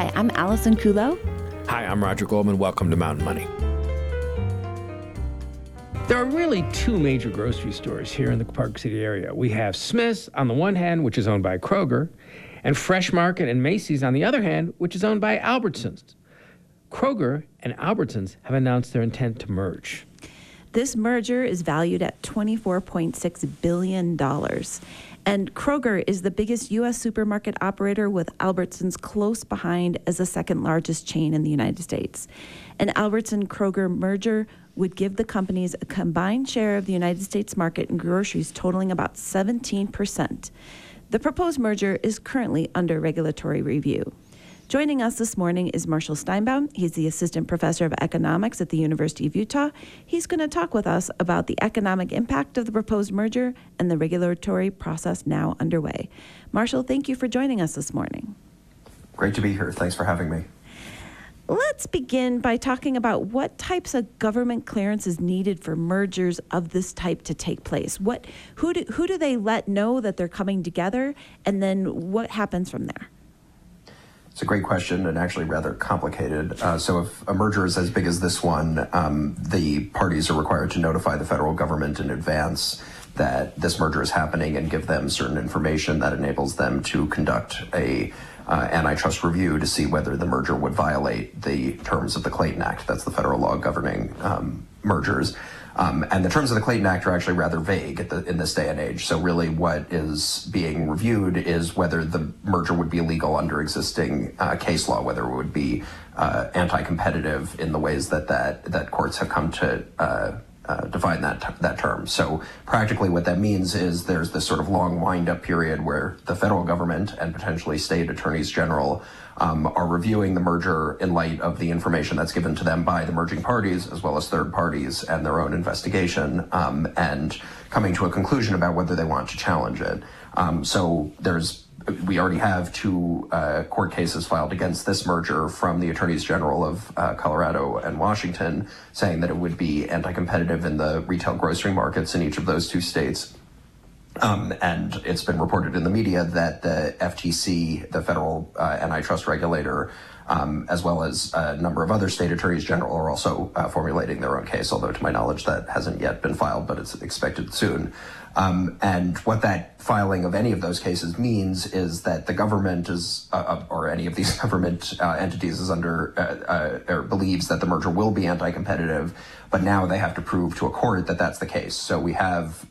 Hi, I'm Allison Kulo. Hi, I'm Roger Goldman. Welcome to Mountain Money. There are really two major grocery stores here in the Park City area. We have Smith's on the one hand, which is owned by Kroger, and Fresh Market and Macy's on the other hand, which is owned by Albertsons. Kroger and Albertsons have announced their intent to merge. This merger is valued at $24.6 billion. And Kroger is the biggest U.S. supermarket operator, with Albertsons close behind as the second largest chain in the United States. An Albertson Kroger merger would give the companies a combined share of the United States market in groceries totaling about 17%. The proposed merger is currently under regulatory review. Joining us this morning is Marshall Steinbaum. He's the assistant professor of economics at the University of Utah. He's going to talk with us about the economic impact of the proposed merger and the regulatory process now underway. Marshall, thank you for joining us this morning. Great to be here. Thanks for having me. Let's begin by talking about what types of government clearance is needed for mergers of this type to take place. What, who do, who do they let know that they're coming together, and then what happens from there? It's a great question and actually rather complicated. Uh, so, if a merger is as big as this one, um, the parties are required to notify the federal government in advance that this merger is happening and give them certain information that enables them to conduct a uh, antitrust review to see whether the merger would violate the terms of the Clayton Act. That's the federal law governing um, mergers. Um, and the terms of the Clayton Act are actually rather vague the, in this day and age. So, really, what is being reviewed is whether the merger would be legal under existing uh, case law, whether it would be uh, anti competitive in the ways that, that, that courts have come to. Uh, uh, define that t- that term. So practically, what that means is there's this sort of long wind-up period where the federal government and potentially state attorneys general um, are reviewing the merger in light of the information that's given to them by the merging parties as well as third parties and their own investigation, um, and coming to a conclusion about whether they want to challenge it. Um, so there's we already have two uh, court cases filed against this merger from the attorneys general of uh, Colorado and Washington, saying that it would be anti-competitive in the retail grocery markets in each of those two states. Um, and it's been reported in the media that the FTC, the federal uh, antitrust regulator, um, as well as a number of other state attorneys general, are also uh, formulating their own case. Although, to my knowledge, that hasn't yet been filed, but it's expected soon. Um, and what that filing of any of those cases means is that the government is, uh, uh or any of these government uh, entities is under, uh, uh, or believes that the merger will be anti-competitive, but now they have to prove to a court that that's the case. So we have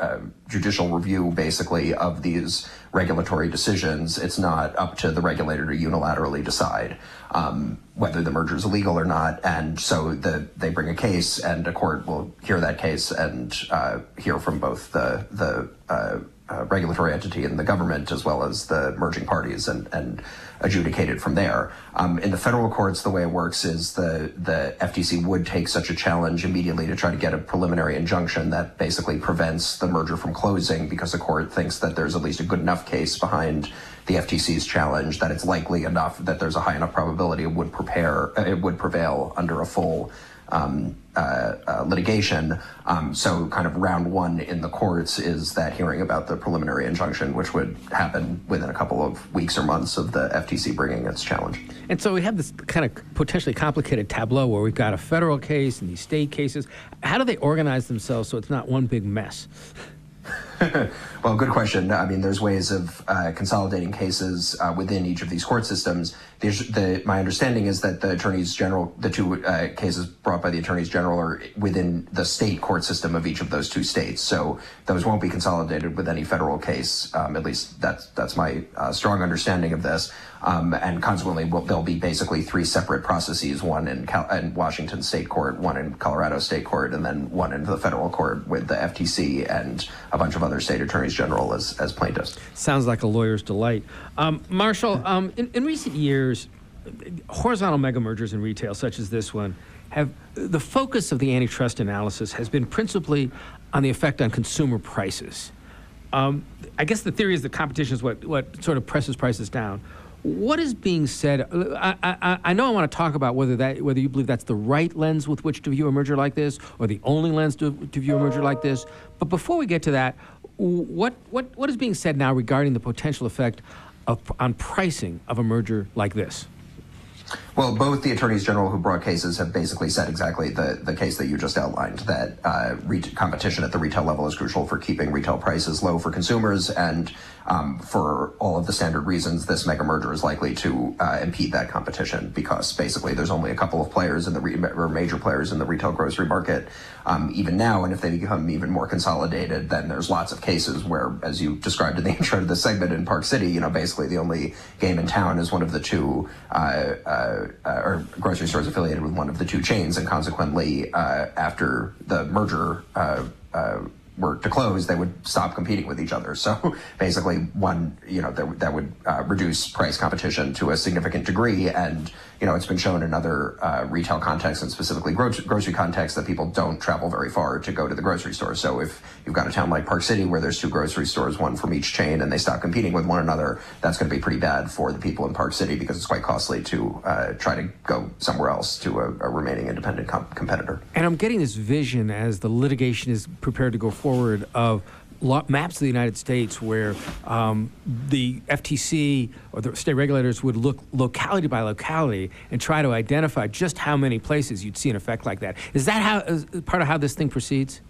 uh, uh, judicial review basically of these regulatory decisions. It's not up to the regulator to unilaterally decide um, whether the merger is illegal or not. And so the, they bring a case, and a court will hear that case and uh, hear from both the the uh, regulatory entity and the government, as well as the merging parties, and, and adjudicated from there. Um, in the federal courts, the way it works is the, the FTC would take such a challenge immediately to try to get a preliminary injunction that basically prevents the merger from closing because the court thinks that there's at least a good enough case behind the FTC's challenge that it's likely enough that there's a high enough probability it would prepare it would prevail under a full um, uh, uh, litigation. Um, so, kind of round one in the courts is that hearing about the preliminary injunction, which would happen within a couple of weeks or months of the FTC bringing its challenge. And so we have this kind of potentially complicated tableau where we've got a federal case and these state cases. How do they organize themselves so it's not one big mess? well, good question. I mean, there's ways of uh, consolidating cases uh, within each of these court systems. The, the, my understanding is that the attorneys general, the two uh, cases brought by the attorneys general, are within the state court system of each of those two states. So those won't be consolidated with any federal case. Um, at least that's that's my uh, strong understanding of this. Um, and consequently, we'll, there'll be basically three separate processes: one in, Cal- in Washington State Court, one in Colorado State Court, and then one in the federal court with the FTC and a bunch of other state attorneys general as, as plaintiffs. Sounds like a lawyer's delight. Um, Marshall, um, in, in, recent years, horizontal mega mergers in retail, such as this one, have the focus of the antitrust analysis has been principally on the effect on consumer prices. Um, I guess the theory is that competition is what, what sort of presses prices down. What is being said? I, I, I, know I want to talk about whether that whether you believe that's the right lens with which to view a merger like this, or the only lens to, to view a merger like this. But before we get to that, what what what is being said now regarding the potential effect of, on pricing of a merger like this? Well, both the attorneys general who brought cases have basically said exactly the, the case that you just outlined that uh, re- competition at the retail level is crucial for keeping retail prices low for consumers. And um, for all of the standard reasons, this mega merger is likely to uh, impede that competition because basically there's only a couple of players in the re- or major players in the retail grocery market um, even now. And if they become even more consolidated, then there's lots of cases where, as you described in the intro to the segment in Park City, you know, basically the only game in town is one of the two. Uh, uh, or grocery stores affiliated with one of the two chains, and consequently, uh, after the merger uh, uh, were to close, they would stop competing with each other. So basically, one, you know, that, that would uh, reduce price competition to a significant degree. And, you know, it's been shown in other uh, retail contexts and specifically gro- grocery contexts that people don't travel very far to go to the grocery store. So if you've got a town like Park City where there's two grocery stores, one from each chain, and they stop competing with one another, that's going to be pretty bad for the people in Park City because it's quite costly to uh, try to go somewhere else to a, a remaining independent com- competitor. And I'm getting this vision as the litigation is prepared to go forward of maps of the United States where um, the FTC or the state regulators would look locality by locality and try to identify just how many places you'd see an effect like that. Is that how is part of how this thing proceeds?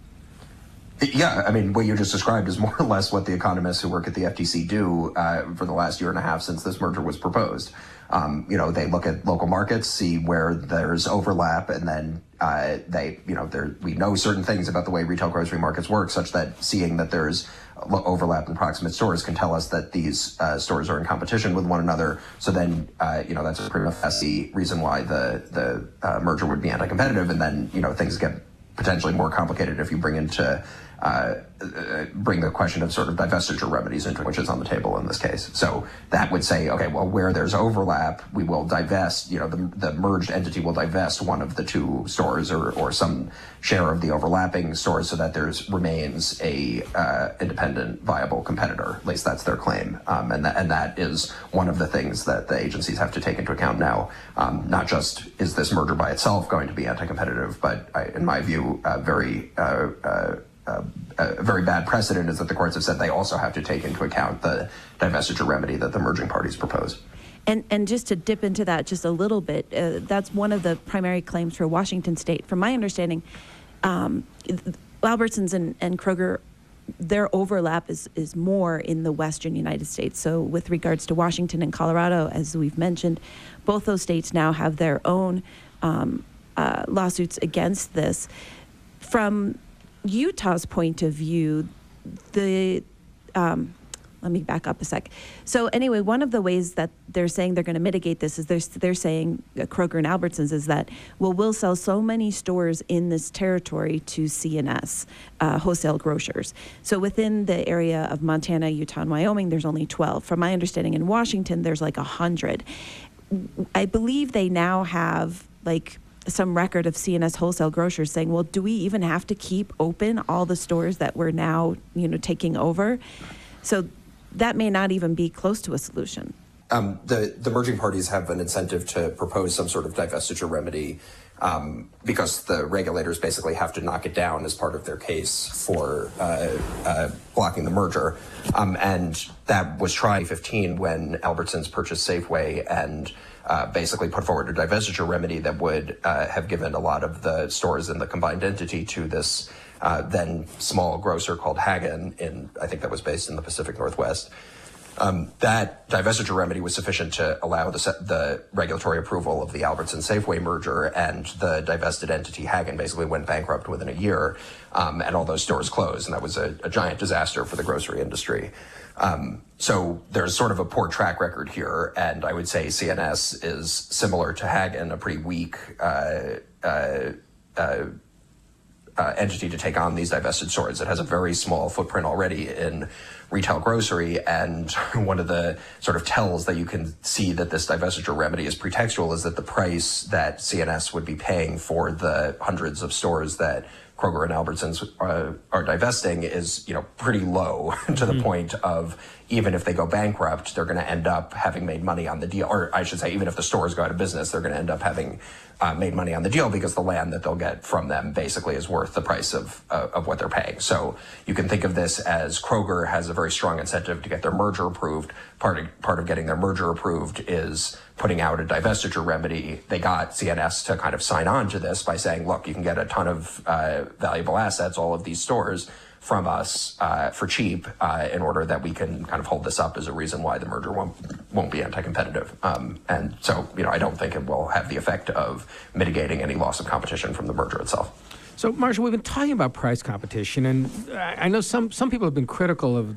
Yeah, I mean, what you just described is more or less what the economists who work at the FTC do uh, for the last year and a half since this merger was proposed. Um, you know, they look at local markets, see where there's overlap, and then uh, they, you know, we know certain things about the way retail grocery markets work, such that seeing that there's overlap in proximate stores can tell us that these uh, stores are in competition with one another. So then, uh, you know, that's a pretty the reason why the the uh, merger would be anti-competitive, and then you know things get potentially more complicated if you bring into uh, bring the question of sort of divestiture remedies into which is on the table in this case. So that would say, okay, well, where there's overlap, we will divest, you know, the, the merged entity will divest one of the two stores or, or some share of the overlapping stores so that there's remains a uh, independent viable competitor. At least that's their claim. Um, and, that, and that is one of the things that the agencies have to take into account now. Um, not just is this merger by itself going to be anti-competitive, but I, in my view, uh, very a very bad precedent is that the courts have said they also have to take into account the divestiture remedy that the merging parties propose. And, and just to dip into that just a little bit, uh, that's one of the primary claims for Washington State. From my understanding, um, Albertsons and, and Kroger, their overlap is, is more in the western United States. So, with regards to Washington and Colorado, as we've mentioned, both those states now have their own um, uh, lawsuits against this. From Utah's point of view, the um, let me back up a sec. So anyway, one of the ways that they're saying they're going to mitigate this is they're, they're saying uh, Kroger and Albertsons is that well we'll sell so many stores in this territory to C&S uh, wholesale grocers. So within the area of Montana, Utah, and Wyoming, there's only 12. From my understanding, in Washington, there's like hundred. I believe they now have like some record of C&S wholesale grocers saying, "Well, do we even have to keep open all the stores that we're now, you know, taking over?" So that may not even be close to a solution. Um, the the merging parties have an incentive to propose some sort of divestiture remedy um, because the regulators basically have to knock it down as part of their case for uh, uh, blocking the merger. Um, and that was tried 15 when Albertsons purchased Safeway and uh, basically put forward a divestiture remedy that would uh, have given a lot of the stores in the combined entity to this uh, then small grocer called Haggen in I think that was based in the Pacific Northwest. Um, that divestiture remedy was sufficient to allow the, the, regulatory approval of the Albertson Safeway merger, and the divested entity Haggen basically went bankrupt within a year, um, and all those stores closed, and that was a, a giant disaster for the grocery industry. Um, so there's sort of a poor track record here, and I would say C&S is similar to Haggen, a pretty weak uh, uh, uh, uh, entity to take on these divested stores. It has a very small footprint already in retail grocery, and one of the sort of tells that you can see that this divestiture remedy is pretextual is that the price that C&S would be paying for the hundreds of stores that Kroger and Albertsons uh, are divesting is, you know, pretty low to the mm-hmm. point of even if they go bankrupt, they're going to end up having made money on the deal. Or I should say, even if the stores go out of business, they're going to end up having uh, made money on the deal because the land that they'll get from them basically is worth the price of uh, of what they're paying. So you can think of this as Kroger has a very strong incentive to get their merger approved. Part of part of getting their merger approved is putting out a divestiture remedy. They got C&S to kind of sign on to this by saying, look, you can get a ton of uh, valuable assets, all of these stores from us uh, for cheap uh, in order that we can kind of hold this up as a reason why the merger won't won't be anti-competitive. Um, and so, you know, I don't think it will have the effect of mitigating any loss of competition from the merger itself. So, Marshall, we've been talking about price competition, and I know some, some people have been critical of,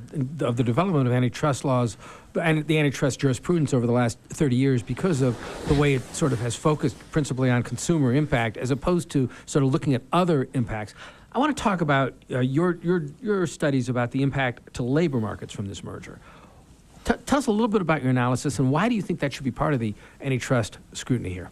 of the development of antitrust laws and the antitrust jurisprudence over the last 30 years because of the way it sort of has focused principally on consumer impact as opposed to sort of looking at other impacts. I want to talk about uh, your, your, your studies about the impact to labor markets from this merger. T- tell us a little bit about your analysis and why do you think that should be part of the antitrust scrutiny here?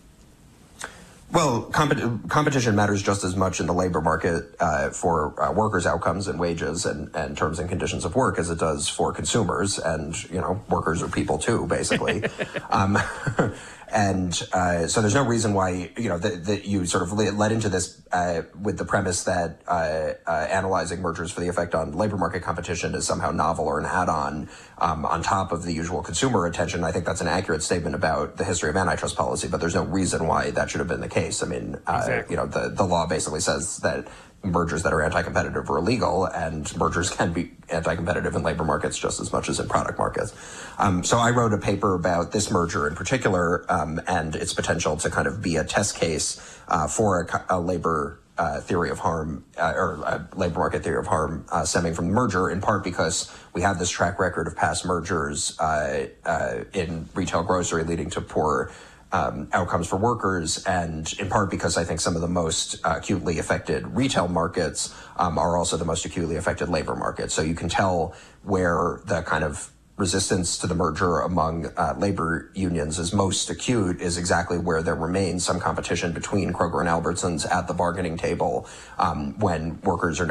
Well, comp- competition matters just as much in the labor market uh, for uh, workers' outcomes and wages and, and terms and conditions of work as it does for consumers. And, you know, workers are people too, basically. um, and uh, so there's no reason why, you know, that, that you sort of led into this uh, with the premise that uh, uh, analyzing mergers for the effect on labor market competition is somehow novel or an add-on um, on top of the usual consumer attention. I think that's an accurate statement about the history of antitrust policy, but there's no reason why that should have been the case. I mean, uh, exactly. you know, the, the law basically says that mergers that are anti-competitive or illegal, and mergers can be anti-competitive in labor markets just as much as in product markets. Um, so I wrote a paper about this merger in particular um, and its potential to kind of be a test case uh, for a, a labor uh, theory of harm uh, or uh, labor market theory of harm uh, stemming from the merger, in part because we have this track record of past mergers uh, uh, in retail grocery leading to poor um, outcomes for workers, and in part because I think some of the most acutely affected retail markets um, are also the most acutely affected labor markets. So you can tell where the kind of resistance to the merger among uh, labor unions is most acute is exactly where there remains some competition between Kroger and Albertsons at the bargaining table um, when workers are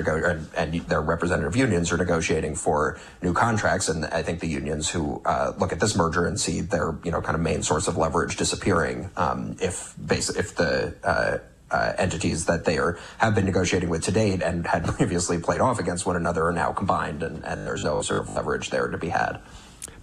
and, their representative unions are negotiating for new contracts. And I think the unions who uh, look at this merger and see their you know kind of main source of leverage disappearing um, if if the uh, uh, entities that they are have been negotiating with to date and had previously played off against one another are now combined, and, and there's no sort of leverage there to be had.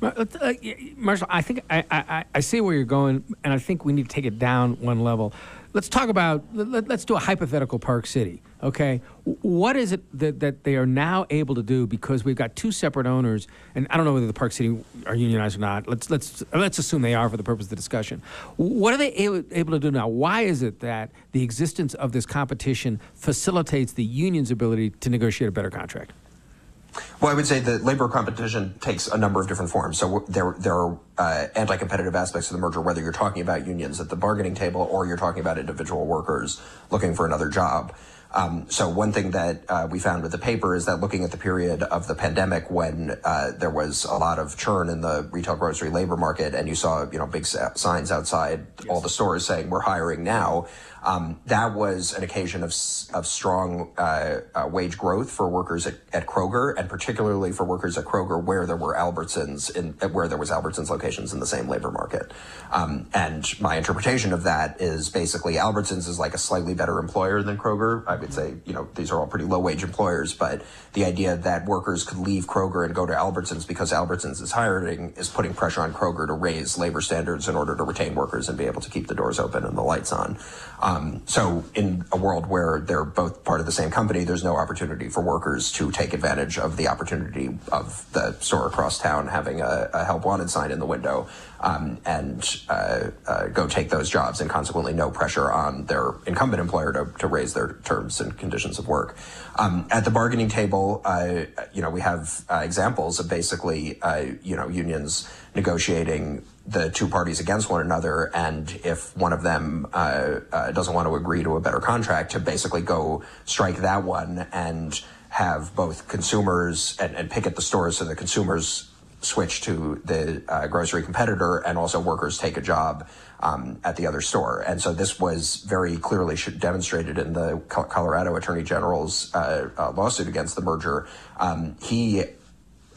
Uh, Marshall, I think I, I, I see where you're going, and I think we need to take it down one level. Let's talk about, let, us do a hypothetical Park City, okay? What is it that, that they are now able to do because we've got two separate owners, and I don't know whether the Park City are unionized or not. Let's, let's, let's assume they are for the purpose of the discussion. What are they able to do now? Why is it that the existence of this competition facilitates the union's ability to negotiate a better contract? Well, I would say that labor competition takes a number of different forms. So there, there are uh, anti-competitive aspects of the merger, whether you're talking about unions at the bargaining table or you're talking about individual workers looking for another job. Um, so one thing that uh, we found with the paper is that looking at the period of the pandemic when uh, there was a lot of churn in the retail grocery labor market, and you saw you know big signs outside yes. all the stores saying we're hiring now. Um, that was an occasion of, of strong uh, uh, wage growth for workers at, at, Kroger, and particularly for workers at Kroger where there were Albertsons in where there was Albertsons locations in the same labor market. Um, and my interpretation of that is basically Albertsons is like a slightly better employer than Kroger. I would say you know these are all pretty low wage employers, but the idea that workers could leave Kroger and go to Albertsons because Albertsons is hiring is putting pressure on Kroger to raise labor standards in order to retain workers and be able to keep the doors open and the lights on. Um, so in a world where they're both part of the same company, there's no opportunity for workers to take advantage of the opportunity of the store across town having a, a help wanted sign in the window um, and uh, uh, go take those jobs, and consequently no pressure on their incumbent employer to, to raise their terms and conditions of work. Um, at the bargaining table, uh, you know, we have uh, examples of basically, uh, you know, unions negotiating the two parties against one another, and if one of them uh, uh, doesn't want to agree to a better contract, to basically go strike that one and have both consumers and, and picket the stores so the consumers switch to the uh, grocery competitor and also workers take a job um, at the other store. And so this was very clearly demonstrated in the Colorado Attorney General's uh, uh, lawsuit against the merger. Um, he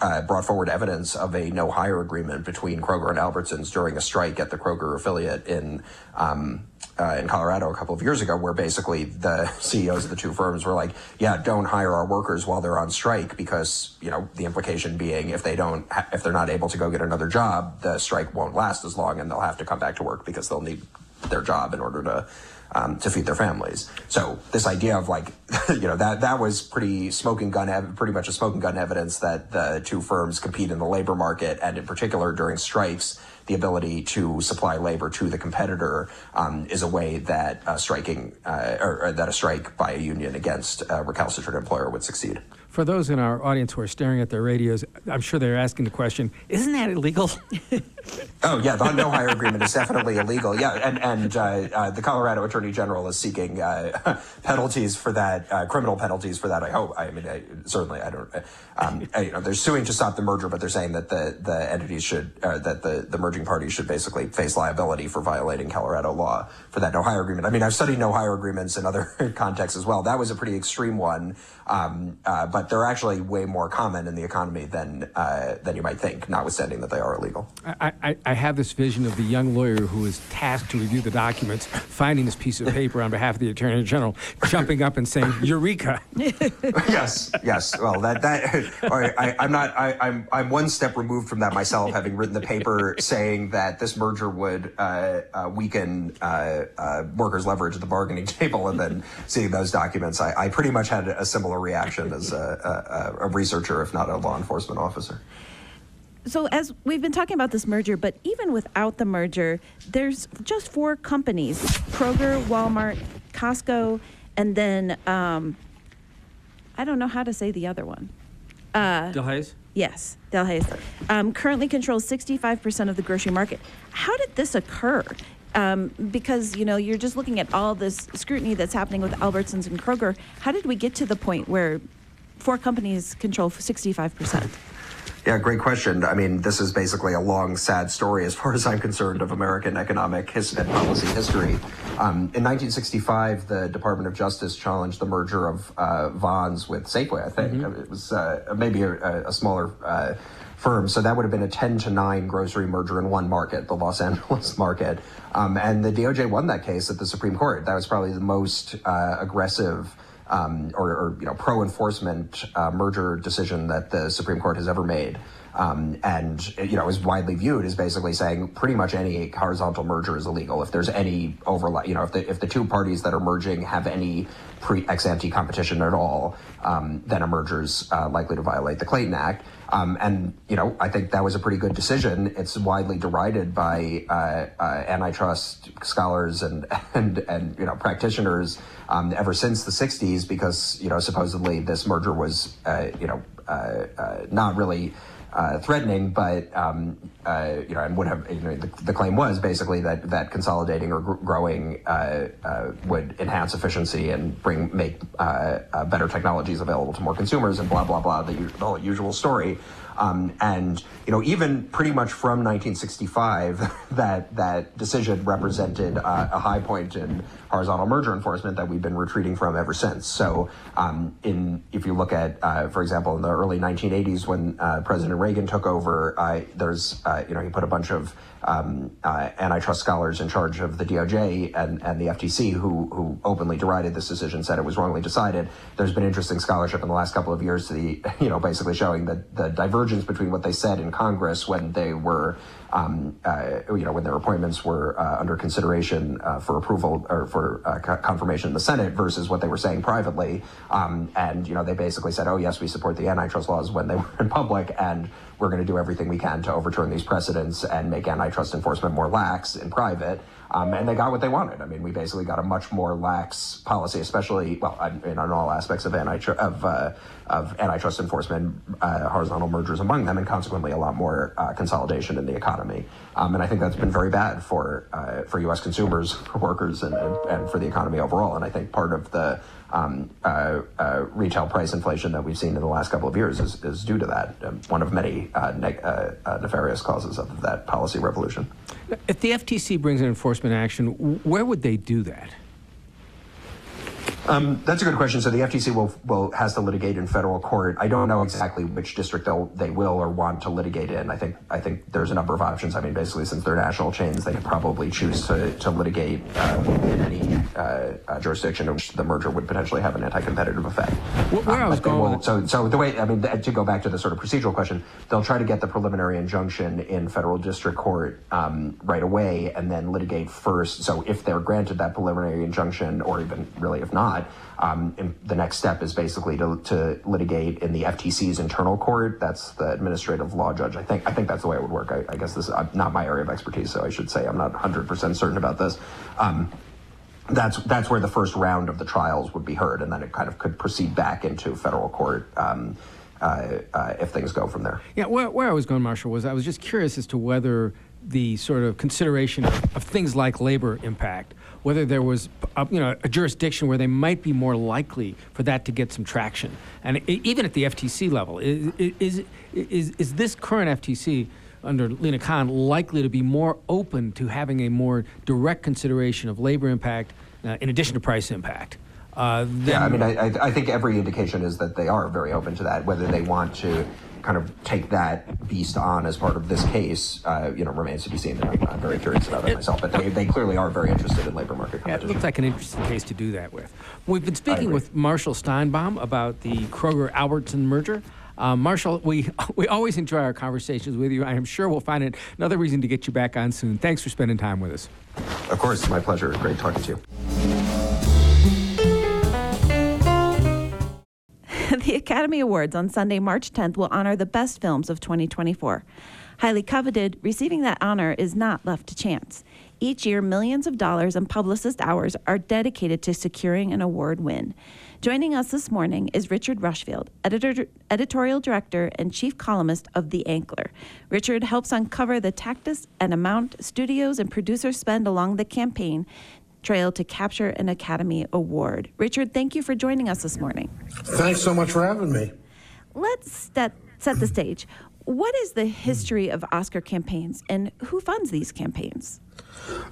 uh, brought forward evidence of a no hire agreement between Kroger and Albertsons during a strike at the Kroger affiliate in um, uh, in Colorado a couple of years ago, where basically the CEOs of the two firms were like, "Yeah, don't hire our workers while they're on strike because you know the implication being if they don't if they're not able to go get another job, the strike won't last as long and they'll have to come back to work because they'll need their job in order to." Um, to feed their families. So this idea of like, you know, that that was pretty smoking gun, pretty much a smoking gun evidence that the two firms compete in the labor market, and in particular during strikes, the ability to supply labor to the competitor um, is a way that uh, striking uh, or, or that a strike by a union against a recalcitrant employer would succeed. For those in our audience who are staring at their radios, I'm sure they're asking the question, isn't that illegal? Oh yeah, the no hire agreement is definitely illegal. Yeah, and and uh, uh, the Colorado Attorney General is seeking uh, penalties for that, uh, criminal penalties for that. I hope. I mean, I, certainly, I don't. Um, I, you know, they're suing to stop the merger, but they're saying that the the entities should uh, that the the merging parties should basically face liability for violating Colorado law for that no hire agreement. I mean, I've studied no hire agreements in other contexts as well. That was a pretty extreme one, um, uh, but they're actually way more common in the economy than uh, than you might think, notwithstanding that they are illegal. I, I, I have this vision of the young lawyer who is tasked to review the documents, finding this piece of paper on behalf of the Attorney General, jumping up and saying, Eureka! yes, yes. Well, that that all right, I, I'm not. I, I'm I'm one step removed from that myself, having written the paper saying that this merger would uh, uh, weaken uh, uh, workers' leverage at the bargaining table, and then seeing those documents, I, I pretty much had a similar reaction as a, a, a researcher, if not a law enforcement officer. So, as we've been talking about this merger, but even without the merger, there's just four companies Kroger, Walmart, Costco, and then um, I don't know how to say the other one. Delhaize? Yes, Delhaize. Um, currently controls 65% of the grocery market. How did this occur? Um, because, you know, you're just looking at all this scrutiny that's happening with Albertsons and Kroger. How did we get to the point where four companies control 65%? Yeah, great question. I mean, this is basically a long, sad story, as far as I'm concerned, of American economic his- and policy history. Um, in 1965, the Department of Justice challenged the merger of uh, Vons with Safeway. I think it was uh, maybe a, a smaller uh, firm, so that would have been a 10 to 9 grocery merger in one market, the Los Angeles market. Um, and the DOJ won that case at the Supreme Court. That was probably the most uh, aggressive um, or, or you know pro enforcement uh, merger decision that the Supreme Court has ever made. Um, and you know is widely viewed as basically saying pretty much any horizontal merger is illegal if there's any overlap. You know if the if the two parties that are merging have any pre ex ante competition at all, um, then a merger's uh, likely to violate the Clayton Act. Um, and you know, I think that was a pretty good decision. It's widely derided by uh, uh, antitrust scholars and and and you know practitioners um, ever since the '60s because you know supposedly this merger was uh, you know uh, uh, not really. Uh, threatening, but um, you know, and would have you know, the, the claim was basically that that consolidating or gr- growing would enhance efficiency and bring make better technologies available to more consumers and blah blah blah the, the usual story. Um, and you know, even pretty much from 1965, that that decision represented uh, a high point in horizontal merger enforcement that we've been retreating from ever since. So, um, in if you look at, uh, for example, in the early 1980s when uh, President Reagan took over, uh, there's uh, you know he put a bunch of um, uh, antitrust scholars in charge of the DOJ and, and the FTC who, who openly derided this decision, said it was wrongly decided. There's been interesting scholarship in the last couple of years to the, you know, basically showing that the divergence between what they said in Congress when they were, um, uh, you know, when their appointments were uh, under consideration uh, for approval or for uh, co- confirmation in the Senate versus what they were saying privately. Um, and, you know, they basically said, oh, yes, we support the antitrust laws when they were in public and we're going to do everything we can to overturn these precedents and make antitrust enforcement more lax in private. Um, and they got what they wanted. I mean, we basically got a much more lax policy, especially well, in, in all aspects of antitrust of, uh, of antitrust enforcement, uh, horizontal mergers among them, and consequently a lot more uh, consolidation in the economy. Um, and I think that's been very bad for uh, for U.S. consumers, for workers, and, and, and for the economy overall. And I think part of the um, uh, uh, retail price inflation that we've seen in the last couple of years is, is due to that. Um, one of many uh, neg- uh, uh, nefarious causes of that policy revolution. If the FTC brings an enforcement action, where would they do that? Um, that's a good question. So the FTC will will has to litigate in federal court. I don't know exactly which district they'll they will or want to litigate in. I think I think there's a number of options. I mean, basically, since they're national chains, they could probably choose to to litigate um, in any uh, uh, jurisdiction in which the merger would potentially have an anti-competitive effect. Wh- where I Um, was going will- so so the way I mean to go back to the sort of procedural question, they'll try to get the preliminary injunction in federal district court um, right away, and then litigate first. So if they're granted that preliminary injunction, or even really if not, um, in- the next step is basically to, to litigate in the FTC's internal court. That's the administrative law judge. I think I think that's the way it would work. I, I guess this is uh, not my area of expertise, so I should say I'm not 100 percent certain about this. Um, that's that's where the first round of the trials would be heard, and then it kind of could proceed back into federal court um, uh, uh, if things go from there. Yeah, where, where I was going, Marshall, was I was just curious as to whether the sort of consideration of, of things like labor impact, whether there was, a, you know, a jurisdiction where they might be more likely for that to get some traction, and e- even at the FTC level, is is is, is this current FTC under Lina Khan likely to be more open to having a more direct consideration of labor impact uh, in addition to price impact? Uh, Yeah, I mean, I- I think every indication is that they are very open to that. Whether they want to kind of take that beast on as part of this case, uh, you know, remains to be seen. And I'm, I'm very curious about that myself. But they, they clearly are very interested in labor market Yeah, it looks like an interesting case to do that with. We've been speaking with Marshall Steinbaum about the Kroger Albertson merger. Uh, Marshall, we, we always enjoy our conversations with you. I am sure we'll find it another reason to get you back on soon. Thanks for spending time with us. Of course, my pleasure. Great talking to you. The Academy Awards on Sunday, March 10th will honor the best films of 2024. Highly coveted, receiving that honor is not left to chance. Each year, millions of dollars and publicist hours are dedicated to securing an award win. Joining us this morning is Richard Rushfield, editor, editorial director and chief columnist of The Ankler. Richard helps uncover the tactics and amount studios and producers spend along the campaign trail to capture an Academy Award. Richard, thank you for joining us this morning. Thanks so much for having me. Let's set, set the stage. What is the history of Oscar campaigns and who funds these campaigns?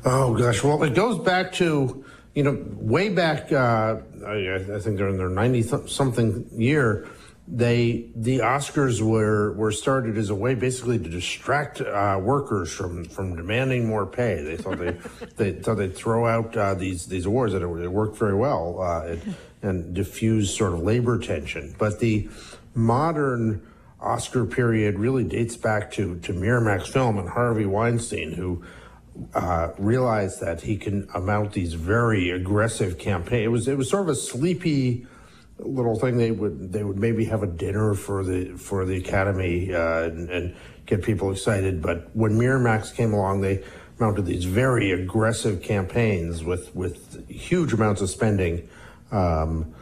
Oh gosh, well, it goes back to you know way back. Uh, I, I think they're in their ninety something year. They the Oscars were were started as a way basically to distract uh, workers from from demanding more pay. They thought they they thought they'd throw out uh, these these awards and it, worked very well uh, it, and diffuse sort of labor tension. But the modern Oscar period really dates back to to Miramax Film and Harvey Weinstein, who uh, realized that he can mount these very aggressive campaigns. It was it was sort of a sleepy little thing. They would they would maybe have a dinner for the for the Academy uh, and, and get people excited. But when Miramax came along, they mounted these very aggressive campaigns with with huge amounts of spending. Um,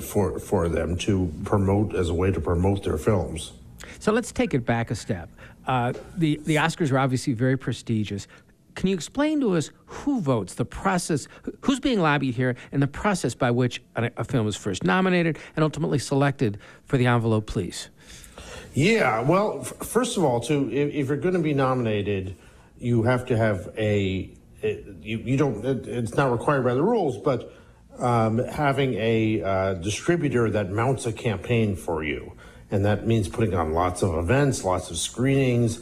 for for them to promote as a way to promote their films. So let's take it back a step. Uh, the, the Oscars are obviously very prestigious. Can you explain to us who votes, the process, who's being lobbied here, and the process by which a, a film is first nominated and ultimately selected for the envelope, please? Yeah, well, f- first of all, too, if, if you're going to be nominated, you have to have a. It, you, you don't. It, it's not required by the rules, but um, having a uh, distributor that mounts a campaign for you, and that means putting on lots of events, lots of screenings,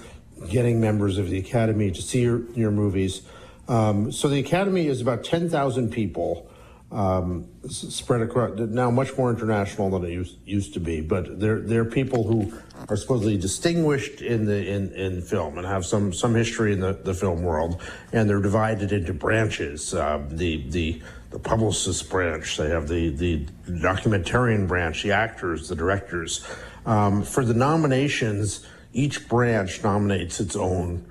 getting members of the academy to see your, your movies. Um, so the academy is about ten thousand people um, spread across now much more international than it used, used to be but they're, they're people who are supposedly distinguished in the in, in film and have some some history in the, the film world. And they're divided into branches. Uh, the the the publicist branch they have the the documentarian branch the actors the directors. Um, for the nominations each branch nominates its own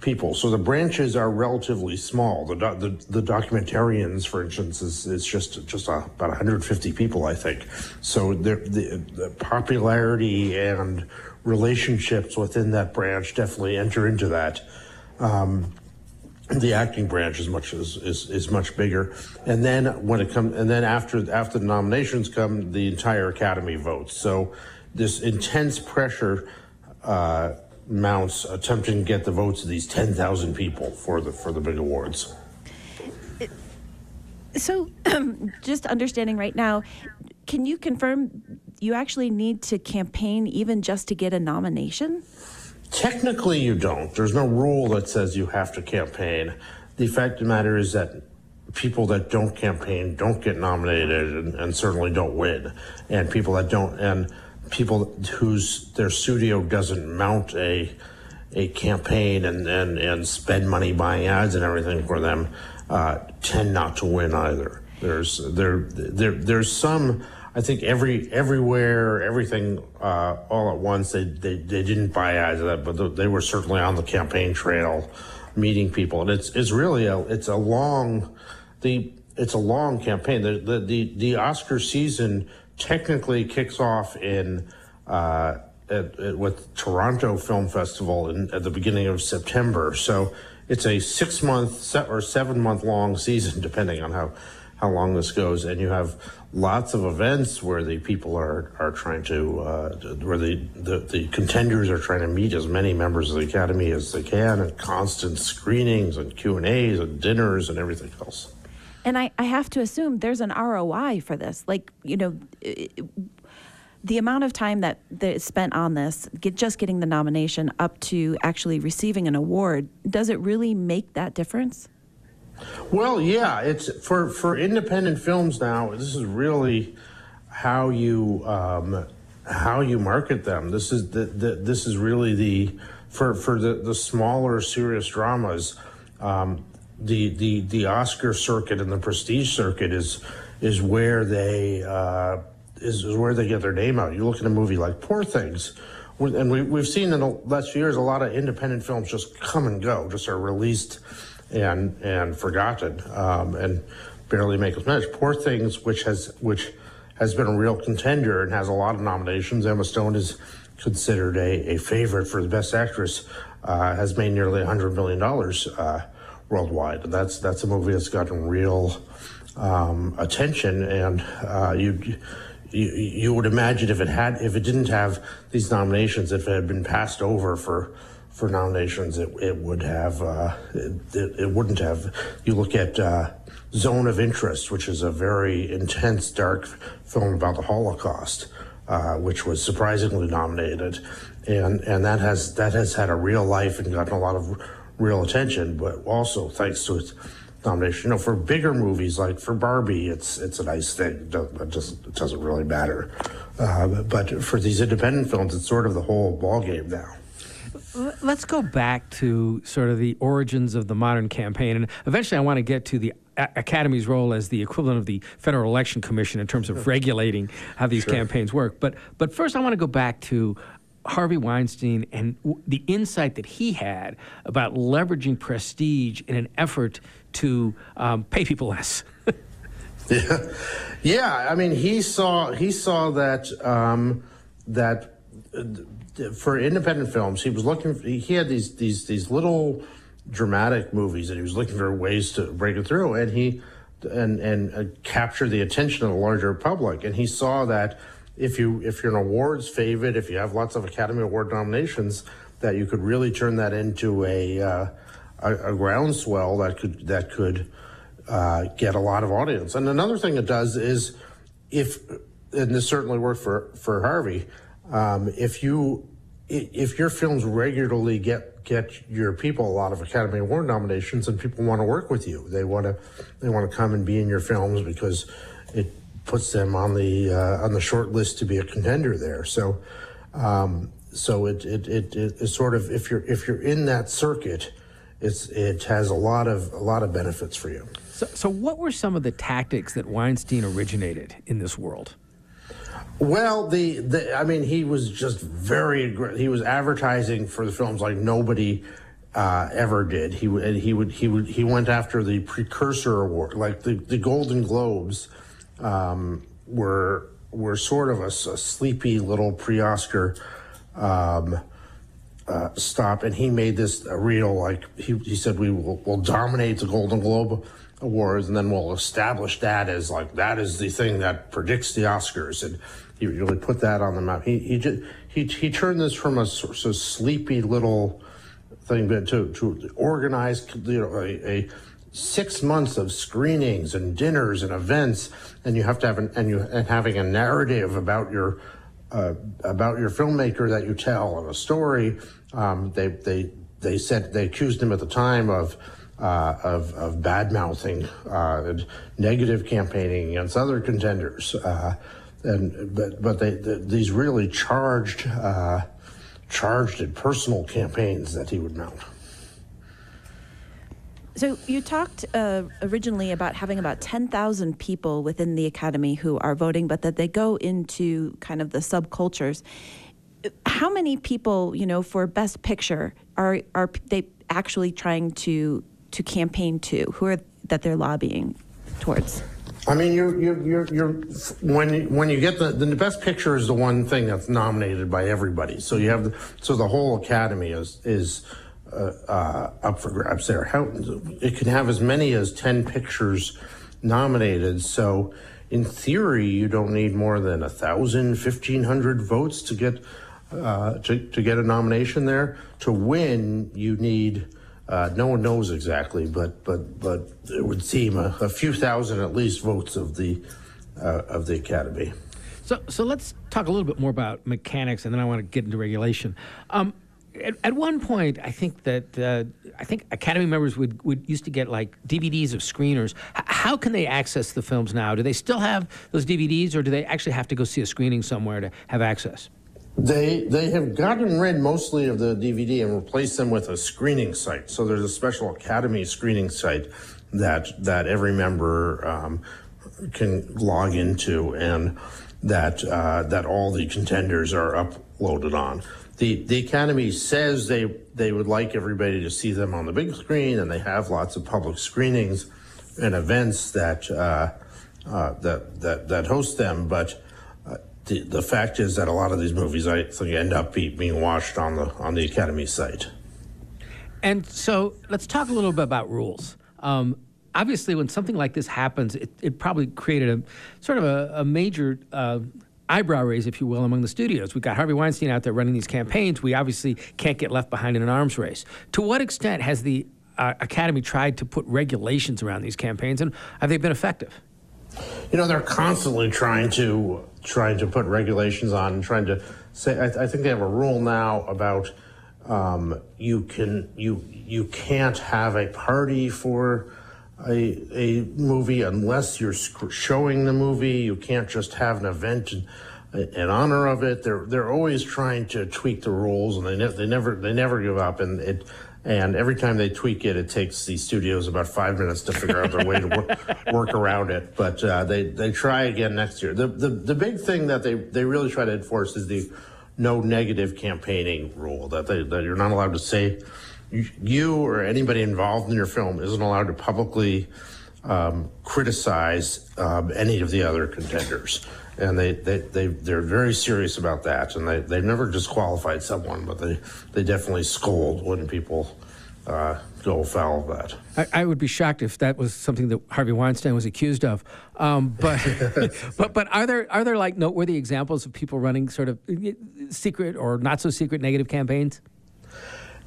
people. So the branches are relatively small. The the, the documentarians, for instance, is, is just just uh about 150 people, I think. So the, the the popularity and relationships within that branch definitely enter into that. Um, the acting branch is much is, is, is much bigger, and then when it comes, and then after after the nominations come, the entire academy votes. So this intense pressure uh, mounts attempting to get the votes of these ten thousand people for the for the big awards. So, just understanding right now, can you confirm you actually need to campaign even just to get a nomination? Technically, you don't. There's no rule that says you have to campaign. The fact of the matter is that people that don't campaign don't get nominated and, and certainly don't win. And people that don't, and people whose their studio doesn't mount a a campaign and, and, and spend money buying ads and everything for them uh, tend not to win either. There's there there there's some I think every everywhere everything uh, all at once they, they they didn't buy ads of that, but they were certainly on the campaign trail, meeting people, and it's it's really a it's a long the it's a long campaign. The the the, the Oscar season technically kicks off in. Uh, at, at, with Toronto Film Festival in, at the beginning of September. So it's a six month or seven month long season, depending on how, how long this goes. And you have lots of events where the people are, are trying to, uh, where the, the, the contenders are trying to meet as many members of the Academy as they can, and constant screenings and Q and A's and dinners and everything else. And I, I have to assume there's an ROI for this. Like, you know, the amount of time that, that is spent on this, get, just getting the nomination up to actually receiving an award, does it really make that difference? Well, yeah, it's for for independent films now. This is really how you um, how you market them. This is the, the this is really the for for the the smaller serious dramas. Um, the the the Oscar circuit and the prestige circuit is is where they uh, is, is where they get their name out. You look at a movie like Poor Things, and we, we've seen in the last few years a lot of independent films just come and go, just are released and and forgotten, um, and barely make as much. Poor Things, which has which has been a real contender and has a lot of nominations. Emma Stone is considered a, a favorite for the Best Actress. Uh, has made nearly hundred million dollars uh, worldwide, that's that's a movie that's gotten real um, attention. And uh, you you, you would imagine if it had if it didn't have these nominations, if it had been passed over for for nominations, it, it would have uh, it, it, wouldn't have. You look at uh, Zone of Interest, which is a very intense, dark film about the Holocaust, uh, which was surprisingly nominated, and and that has that has had a real life and gotten a lot of real attention, but also thanks to its nomination. You know, for bigger movies like for Barbie, it's it's a nice thing. It just it doesn't really matter. Uh, but for these independent films, it's sort of the whole ballgame now. Let's go back to sort of the origins of the modern campaign, and eventually, I want to get to the Academy's role as the equivalent of the Federal Election Commission in terms of regulating how these sure. campaigns work. But but first, I want to go back to Harvey Weinstein and the insight that he had about leveraging prestige in an effort to um, pay people less. yeah, yeah. I mean, he saw he saw that um, that uh, for independent films, he was looking. For, he had these these these little dramatic movies, and he was looking for ways to break it through, and he and and uh, capture the attention of the larger public. And he saw that if you if you're an awards favorite, if you have lots of Academy Award nominations, that you could really turn that into a uh, a, a, groundswell that could that could uh, get a lot of audience. And another thing it does is if and this certainly worked for for Harvey, um, if you if your films regularly get get your people a lot of Academy Award nominations, and people want to work with you, they want to they want to come and be in your films because it puts them on the uh, on the short list to be a contender there. So, um, so it, it it it sort of if you're if you're in that circuit, it's it has a lot of a lot of benefits for you. So, so what were some of the tactics that Weinstein originated in this world? Well, the, the I mean, he was just very he was advertising for the films like nobody uh, ever did. He would he would he would he went after the precursor award, like the the Golden Globes um, were were sort of a, a sleepy little pre-Oscar um, uh, stop, and he made this a real like he, he said we will we'll dominate the Golden Globe Awards, and then we'll establish that as like that is the thing that predicts the Oscars, and he really put that on the map. He he just he he turned this from a sort of sleepy little thing to to organized you know a, a six months of screenings and dinners and events, and you have to have an, and you and having a narrative about your uh, about your filmmaker that you tell and a story. Um, they they they said they accused him at the time of. Uh, of, of bad mouthing uh, and negative campaigning against other contenders, uh, and but but they, the, these really charged uh, charged and personal campaigns that he would mount. So you talked uh, originally about having about 10,000 people within the academy who are voting, but that they go into kind of the subcultures. How many people, you know, for Best Picture are are they actually trying to to campaign to? Who are that they're lobbying towards? I mean, you're, you're, you're, you're when you, when you get the the best picture is the one thing that's nominated by everybody. So you have the, so the whole academy is is uh, uh, up for grabs there. How it can have as many as ten pictures nominated. So in theory, you don't need more than a thousand, fifteen hundred votes to get uh, to to get a nomination there. To win, you need. Uh, no one knows exactly, but but but it would seem a, a few thousand at least votes of the uh, of the academy. So, so let's talk a little bit more about mechanics, and then I want to get into regulation. Um, at, at, one point, I think that uh, I think Academy members would, would used to get like DVDs of screeners. H- how can they access the films now? Do they still have those DVDs, or do they actually have to go see a screening somewhere to have access? They they have gotten rid mostly of the DVD and replaced them with a screening site. So there's a special Academy screening site that that every member um, can log into, and that uh, that all the contenders are uploaded on. The the Academy says they they would like everybody to see them on the big screen, and they have lots of public screenings and events that uh, uh, that that that host them, but the, the fact is that a lot of these movies, I think, end up be, being watched on the on the Academy site. And so, let's talk a little bit about rules. Um, obviously, when something like this happens, it, it probably created a sort of a, a major uh, eyebrow raise, if you will, among the studios. We've got Harvey Weinstein out there running these campaigns. We obviously can't get left behind in an arms race. To what extent has the uh, Academy tried to put regulations around these campaigns, and have they been effective? You know, they're constantly trying to trying to put regulations on and trying to say. I, I think they have a rule now about um, you can you you can't have a party for a a movie unless you're showing the movie. You can't just have an event in, in honor of it. They're they're always trying to tweak the rules, and they ne- they never they never give up. And it and every time they tweak it, it takes the studios about five minutes to figure out their way to work, work around it. But uh, they they try again next year. The, the the big thing that they they really try to enforce is the no negative campaigning rule that they that you're not allowed to say you or anybody involved in your film isn't allowed to publicly um, criticize um, any of the other contenders and they, they, they, they're very serious about that. And they, they've never disqualified someone, but they, they definitely scold when people uh, go foul of that. I, I, would be shocked if that was something that Harvey Weinstein was accused of. Um, but, but, but are there, are there like noteworthy examples of people running sort of uh, secret or not so secret negative campaigns?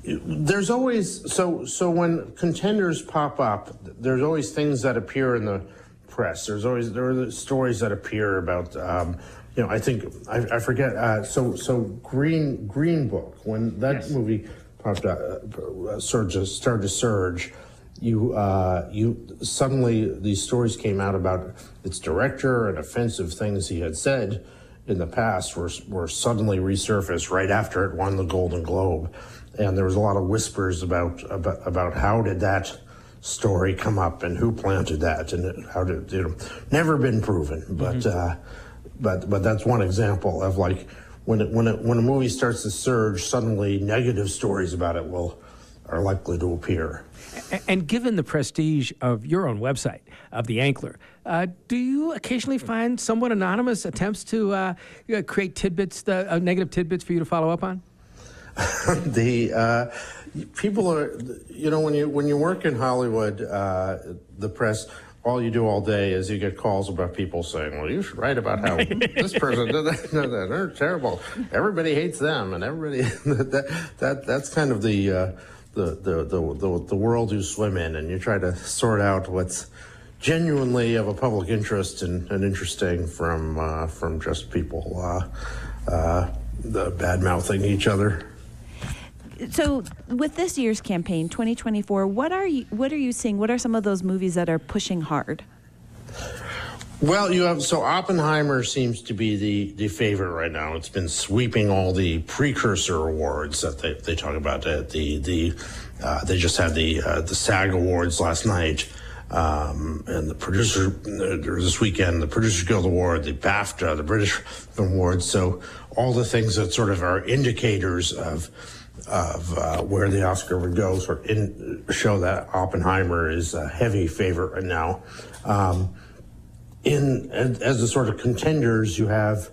There's always so so when contenders pop up, there's always things that appear in the press. There's always there are the stories that appear about. Um, you know, I think I, I forget. Uh, so so Green Green Book when that yes. movie popped up, uh, surge started to surge. You uh, you suddenly these stories came out about its director and offensive things he had said in the past were were suddenly resurfaced right after it won the Golden Globe, and there was a lot of whispers about about, about how did that story come up and who planted that and how did you know never been proven but mm-hmm. uh, but but that's one example of like when it, when it, when a movie starts to surge suddenly negative stories about it will are likely to appear and given the prestige of your own website of the Ankler, uh, do you occasionally find somewhat anonymous attempts to uh, create tidbits, uh, negative tidbits for you to follow up on? the uh, people are, you know, when you when you work in Hollywood, uh, the press, all you do all day is you get calls about people saying, "Well, you should write about how this person did that. They're terrible. Everybody hates them, and everybody that that that's kind of the uh, the, the, the, the, world you swim in and you try to sort out what's genuinely of a public interest and, and interesting from, uh, from just people uh, uh, the bad mouthing each other. So, with this year's campaign, 2024, what are you what are you seeing? What are some of those movies that are pushing hard? Well, you have so Oppenheimer seems to be the the favorite right now. It's been sweeping all the precursor awards that they, they talk about. Uh, the the uh, they just had the uh, the SAG awards last night, um, and the producer uh, this weekend the producer Guild Award, the BAFTA, the British Awards. So all the things that sort of are indicators of of uh, where the Oscar would go sort of in, show that Oppenheimer is a heavy favorite right now. Um, in as the sort of contenders, you have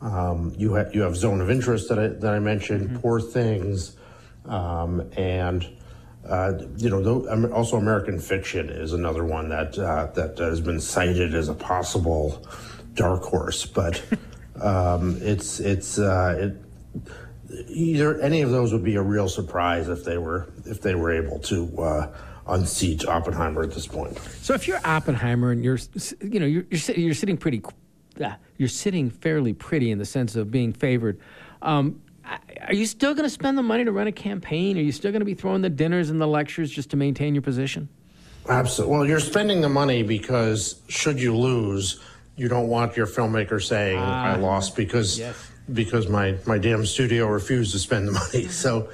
um, you have you have Zone of Interest that I that I mentioned, mm-hmm. Poor Things, um, and uh, you know also American Fiction is another one that uh, that has been cited as a possible dark horse, but um, it's it's uh, it, either any of those would be a real surprise if they were if they were able to uh, unseat Oppenheimer at this point. So if you're Oppenheimer and you're, you know, you're, you're, you're sitting pretty, uh, you're sitting fairly pretty in the sense of being favored. Um, are you still going to spend the money to run a campaign? Are you still going to be throwing the dinners and the lectures just to maintain your position? Absolutely. Well, you're spending the money because should you lose, you don't want your filmmaker saying, "I ah. lost because yes. Because my my damn studio refused to spend the money." So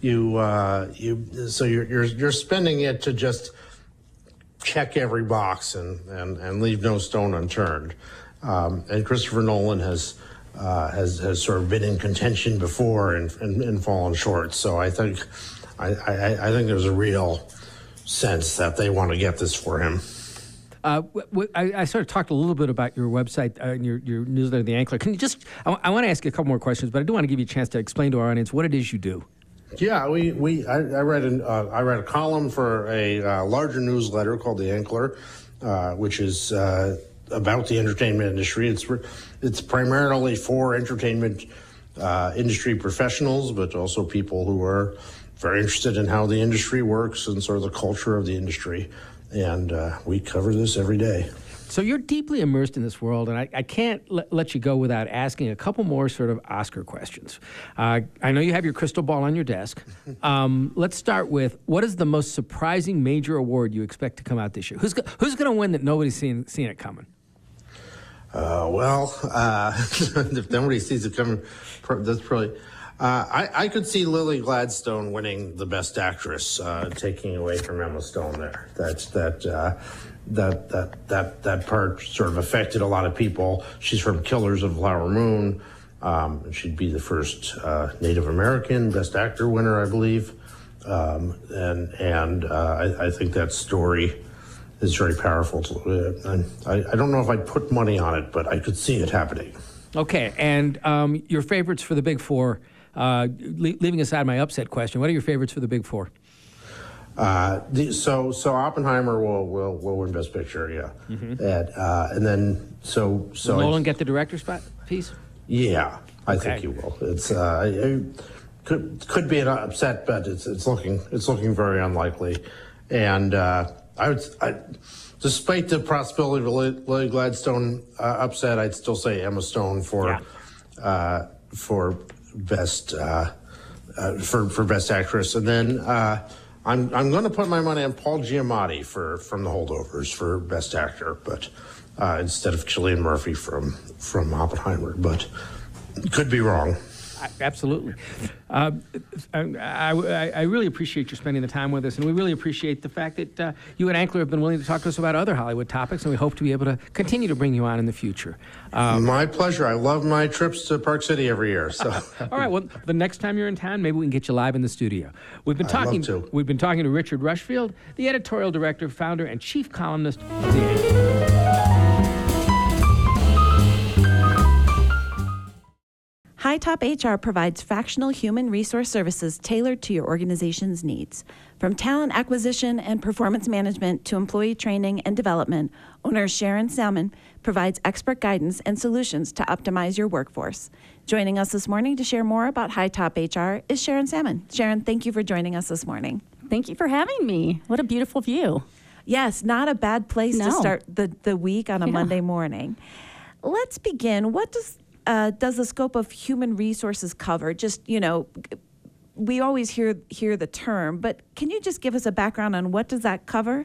you uh, you so you're, you're you're spending it to just check every box and and, and leave no stone unturned. Um, and Christopher Nolan has. Uh, has has sort of been in contention before and, and, and fallen short. So I think I, I, I think there's a real sense that they want to get this for him. Uh, I, I, sort of talked a little bit about your website uh, and your, your newsletter, The Ankler. Can you just, I, I want to ask you a couple more questions, but I do want to give you a chance to explain to our audience what it is you do. Yeah, we, we I, I read an, uh, I read a column for a uh, larger newsletter called The Ankler, uh, which is uh, about the entertainment industry. It's it's primarily for entertainment uh, industry professionals, but also people who are very interested in how the industry works and sort of the culture of the industry. And uh, we cover this every day. So you're deeply immersed in this world, and I, I can't l- let you go without asking a couple more sort of Oscar questions. Uh, I know you have your crystal ball on your desk. Um, let's start with what is the most surprising major award you expect to come out this year? Who's go- who's going to win that nobody's seen seen it coming? Uh, well, uh, if nobody sees it coming, that's probably. Uh, I, I, could see Lily Gladstone winning the Best Actress, uh, taking away from Emma Stone there. That's that. Uh, that that that that part sort of affected a lot of people. She's from Killers of Flower Moon. Um, she'd be the first uh, Native American Best Actor winner, I believe. Um, and and uh, I, I, think that story is very powerful. To, I, I don't know if I'd put money on it, but I could see it happening. Okay, and um, your favorites for the Big Four. Uh, leaving aside my upset question, what are your favorites for the Big Four? Uh, the, so so Oppenheimer will will, will win Best Picture, yeah. Mm-hmm. And, uh, and then so so will Nolan get the director's spot piece? Yeah, I okay. think he will. It's uh, it could could be an upset, but it's it's looking it's looking very unlikely. And uh, I would, I, despite the possibility of a Lily Gladstone uh, upset, I'd still say Emma Stone for yeah. uh, for best uh, uh, for for best actress, and then. Uh, I'm I'm going to put my money on Paul Giamatti for from The Holdovers for Best Actor, but uh, instead of Cillian Murphy from from Oppenheimer, but could be wrong. Absolutely. Uh, I, I, I, really appreciate you spending the time with us, and we really appreciate the fact that uh, you and Ankler have been willing to talk to us about other Hollywood topics, and we hope to be able to continue to bring you on in the future. Um, my pleasure. I love my trips to Park City every year. So. All right. Well, the next time you're in town, maybe we can get you live in the studio. We've been talking. To. We've been talking to Richard Rushfield, the editorial director, founder, and chief columnist of the. High Top HR provides fractional human resource services tailored to your organization's needs. From talent acquisition and performance management to employee training and development, owner Sharon Salmon provides expert guidance and solutions to optimize your workforce. Joining us this morning to share more about High Top HR is Sharon Salmon. Sharon, thank you for joining us this morning. Thank you for having me. What a beautiful view. Yes, not a bad place to start the, the week on a Yeah. Monday morning. Let's begin. What does uh, does the scope of human resources cover? Just you know, we always hear hear the term, but can you just give us a background on what does that cover,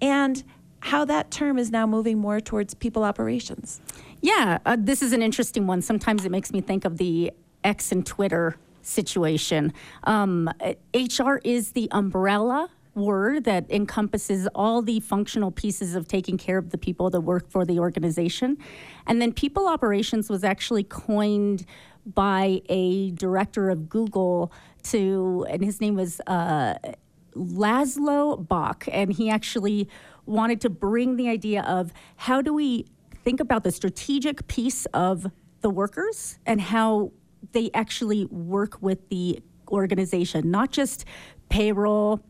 and how that term is now moving more towards people operations? Yeah, uh, this is an interesting one. Sometimes it makes me think of the X and Twitter situation. Um, HR is the umbrella word that encompasses all the functional pieces of taking care of the people that work for the organization. And then people operations was actually coined by a director of Google to, and his name was uh, Laszlo Bock, and he actually wanted to bring the idea of how do we think about the strategic piece of the workers and how they actually work with the organization, not just payroll,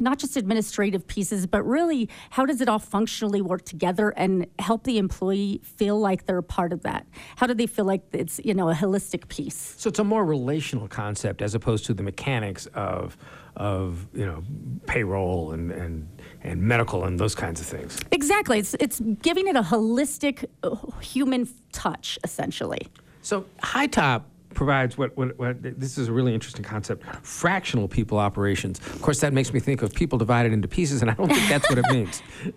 not just administrative pieces, but really how does it all functionally work together and help the employee feel like they're a part of that? How do they feel like it's, you know, a holistic piece? So it's a more relational concept as opposed to the mechanics of, of you know, payroll and, and, and medical and those kinds of things. Exactly. It's it's giving it a holistic uh, human touch essentially. So High Top provides what, what, what this is a really interesting concept fractional people operations of course that makes me think of people divided into pieces and i don't think that's what it means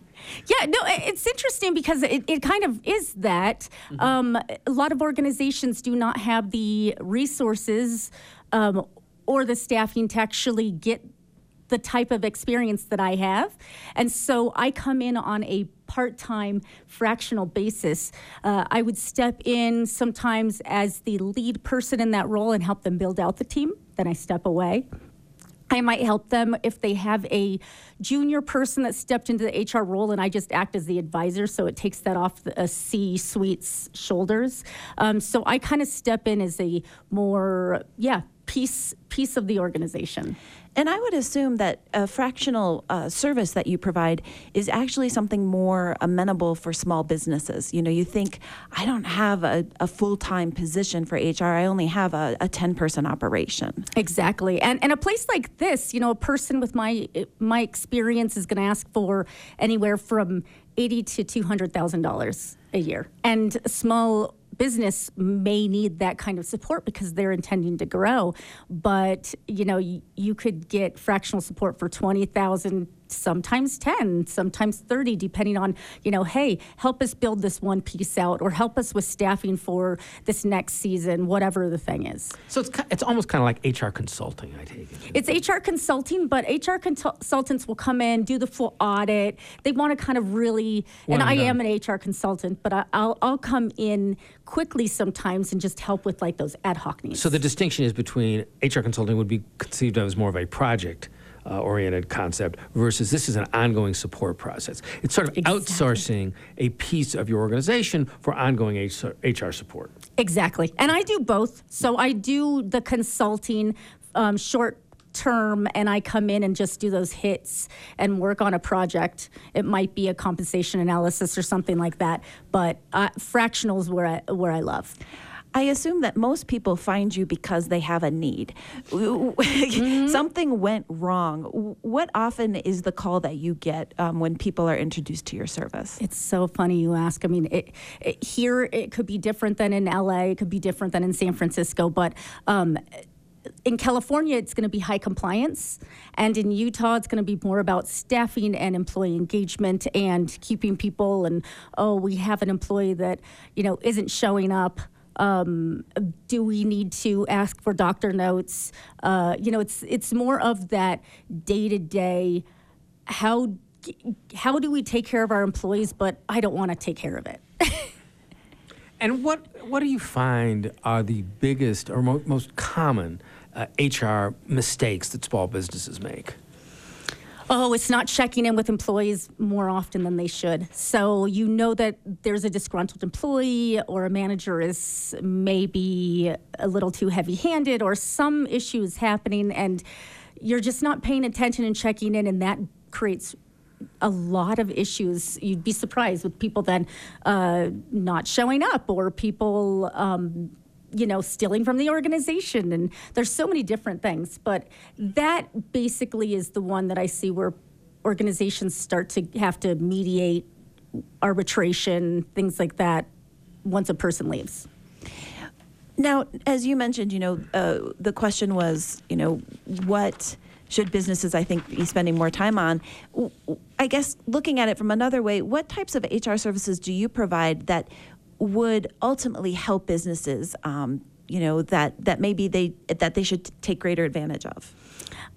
Yeah, no, it's interesting because it, it kind of is that. Um, a lot of organizations do not have the resources um, or the staffing to actually get the type of experience that I have. And so I come in on a part time fractional basis. Uh, I would step in sometimes as the lead person in that role and help them build out the team. Then I step away. I might help them if they have a junior person that stepped into the HR role and I just act as the advisor, so it takes that off the C suite's shoulders. Um, so I kind of step in as a more, yeah, piece piece of the organization. And I would assume that a fractional uh, service that you provide is actually something more amenable for small businesses. You know, you think, I don't have a, a full time position for HR, I only have a, a 10 person operation. Exactly, and and a place like this, you know, a person with my my experience is going to ask for anywhere from eighty to two hundred thousand dollars a year, and small business may need that kind of support because they're intending to grow. But you know, you, you could get fractional support for twenty thousand, sometimes ten, sometimes thirty, depending on you know, hey, help us build this one piece out, or help us with staffing for this next season, whatever the thing is. so it's, it's almost kind of like hr consulting i take it It's HR consulting, but HR consultants will come in, do the full audit. They want to kind of really, and I am an HR consultant, but I, I'll I'll come in quickly sometimes and just help with like those ad hoc needs. so the distinction is between hr consulting would be conceived of as more of a project uh, oriented concept versus this is an ongoing support process it's sort of Exactly. outsourcing a piece of your organization for ongoing HR, HR support Exactly. And I do both. So I do the consulting um, short term and I come in and just do those hits and work on a project. It might be a compensation analysis or something like that, but uh, fractional is where I, where I love. I assume that most people find you because they have a need. Something went wrong. What often is the call that you get um, when people are introduced to your service? It's so funny you ask. I mean, it, it, here it could be different than in LA, it could be different than in San Francisco, but um, in California, it's going to be high compliance. And in Utah, it's going to be more about staffing and employee engagement and keeping people. And, oh, we have an employee that, you know, isn't showing up. Um, do we need to ask for doctor notes? Uh, you know, it's it's more of that day to day. How how do we take care of our employees? But I don't want to take care of it. And what what do you find are the biggest or mo- most common uh, HR mistakes that small businesses make? Oh, it's not checking in with employees more often than they should. So you know that there's a disgruntled employee or a manager is maybe a little too heavy handed or some issue is happening and you're just not paying attention and checking in, and that creates a lot of issues. You'd be surprised with people then uh, not showing up or people. Um, you know, stealing from the organization. And there's so many different things. But that basically is the one that I see where organizations start to have to mediate arbitration, things like that, once a person leaves. Now, as you mentioned, you know, uh, the question was, you know, what should businesses, I think, be spending more time on? I guess looking at it from another way, what types of HR services do you provide that would ultimately help businesses? Um, you know that that maybe they that they should take greater advantage of.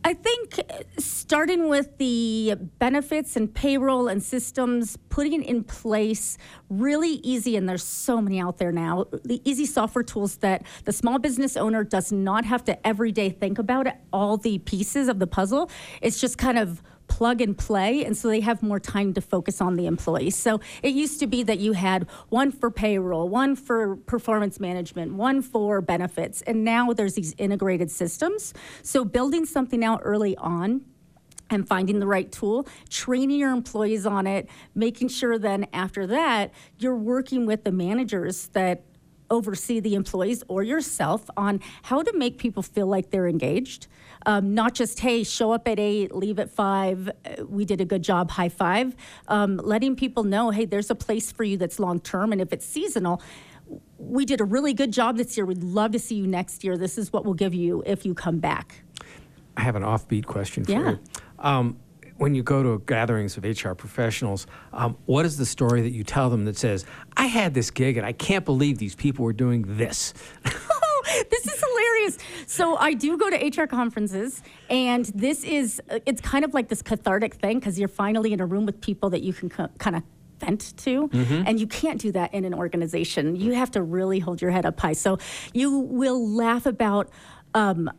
I think starting with the benefits and payroll and systems, putting in place really easy, and there's so many out there now, the easy software tools that the small business owner does not have to every day think about all the pieces of the puzzle. It's just kind of plug and play, and so they have more time to focus on the employees. So it used to be that you had one for payroll, one for performance management, one for benefits, and now there's these integrated systems. So building something out early on and finding the right tool, training your employees on it, making sure then after that you're working with the managers that oversee the employees or yourself on how to make people feel like they're engaged. Um, not just, hey, show up at eight, leave at five, uh, we did a good job, high five. Um, letting people know, hey, there's a place for you that's long term, and if it's seasonal, we did a really good job this year. We'd love to see you next year. This is what we'll give you if you come back. I have an offbeat question for Yeah. you. Um, when you go to gatherings of HR professionals, um, what is the story that you tell them that says, I had this gig and I can't believe these people were doing this? this is hilarious. So I do go to HR conferences, and this is it's kind of like this cathartic thing because you're finally in a room with people that you can kind of vent to and you can't do that in an organization you have to really hold your head up high so you will laugh about um,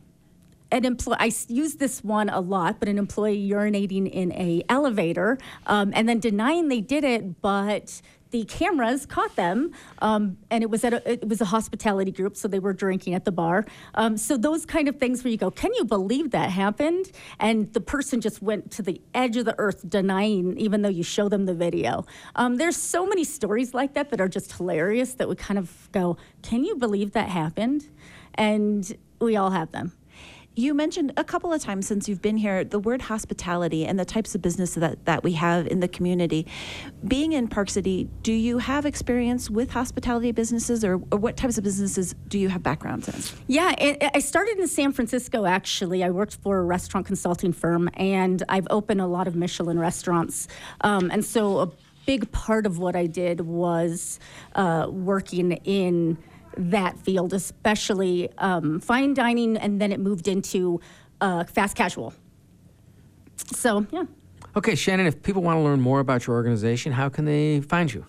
an employee i use this one a lot but an employee urinating in a elevator um, and then denying they did it but the cameras caught them um, and it was at a, it was a hospitality group so they were drinking at the bar. Um, so those kind of things where you go can you believe that happened? And the person just went to the edge of the earth denying even though you show them the video. Um, there's so many stories like that that are just hilarious that we kind of go can you believe that happened? And we all have them You mentioned a couple of times since you've been here the word hospitality and the types of business that, that we have in the community. Being in Park City, do you have experience with hospitality businesses or, or what types of businesses do you have backgrounds in? Yeah, I started in San Francisco actually. I worked for a restaurant consulting firm and I've opened a lot of Michelin restaurants. Um, and so a big part of what I did was uh, working in that field, especially um, fine dining, and then it moved into uh, fast casual. So, yeah. Okay, Shannon, if people want to learn more about your organization, how can they find you?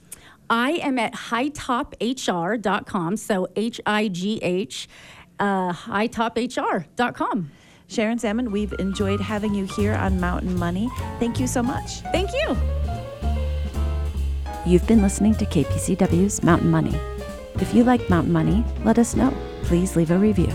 I am at hightophr.com, so H I G H, uh, hightophr.com. Sharon Salmon, we've enjoyed having you here on Mountain Money. Thank you so much. Thank you. You've been listening to KPCW's Mountain Money. If you like Mountain Money, let us know. Please leave a review.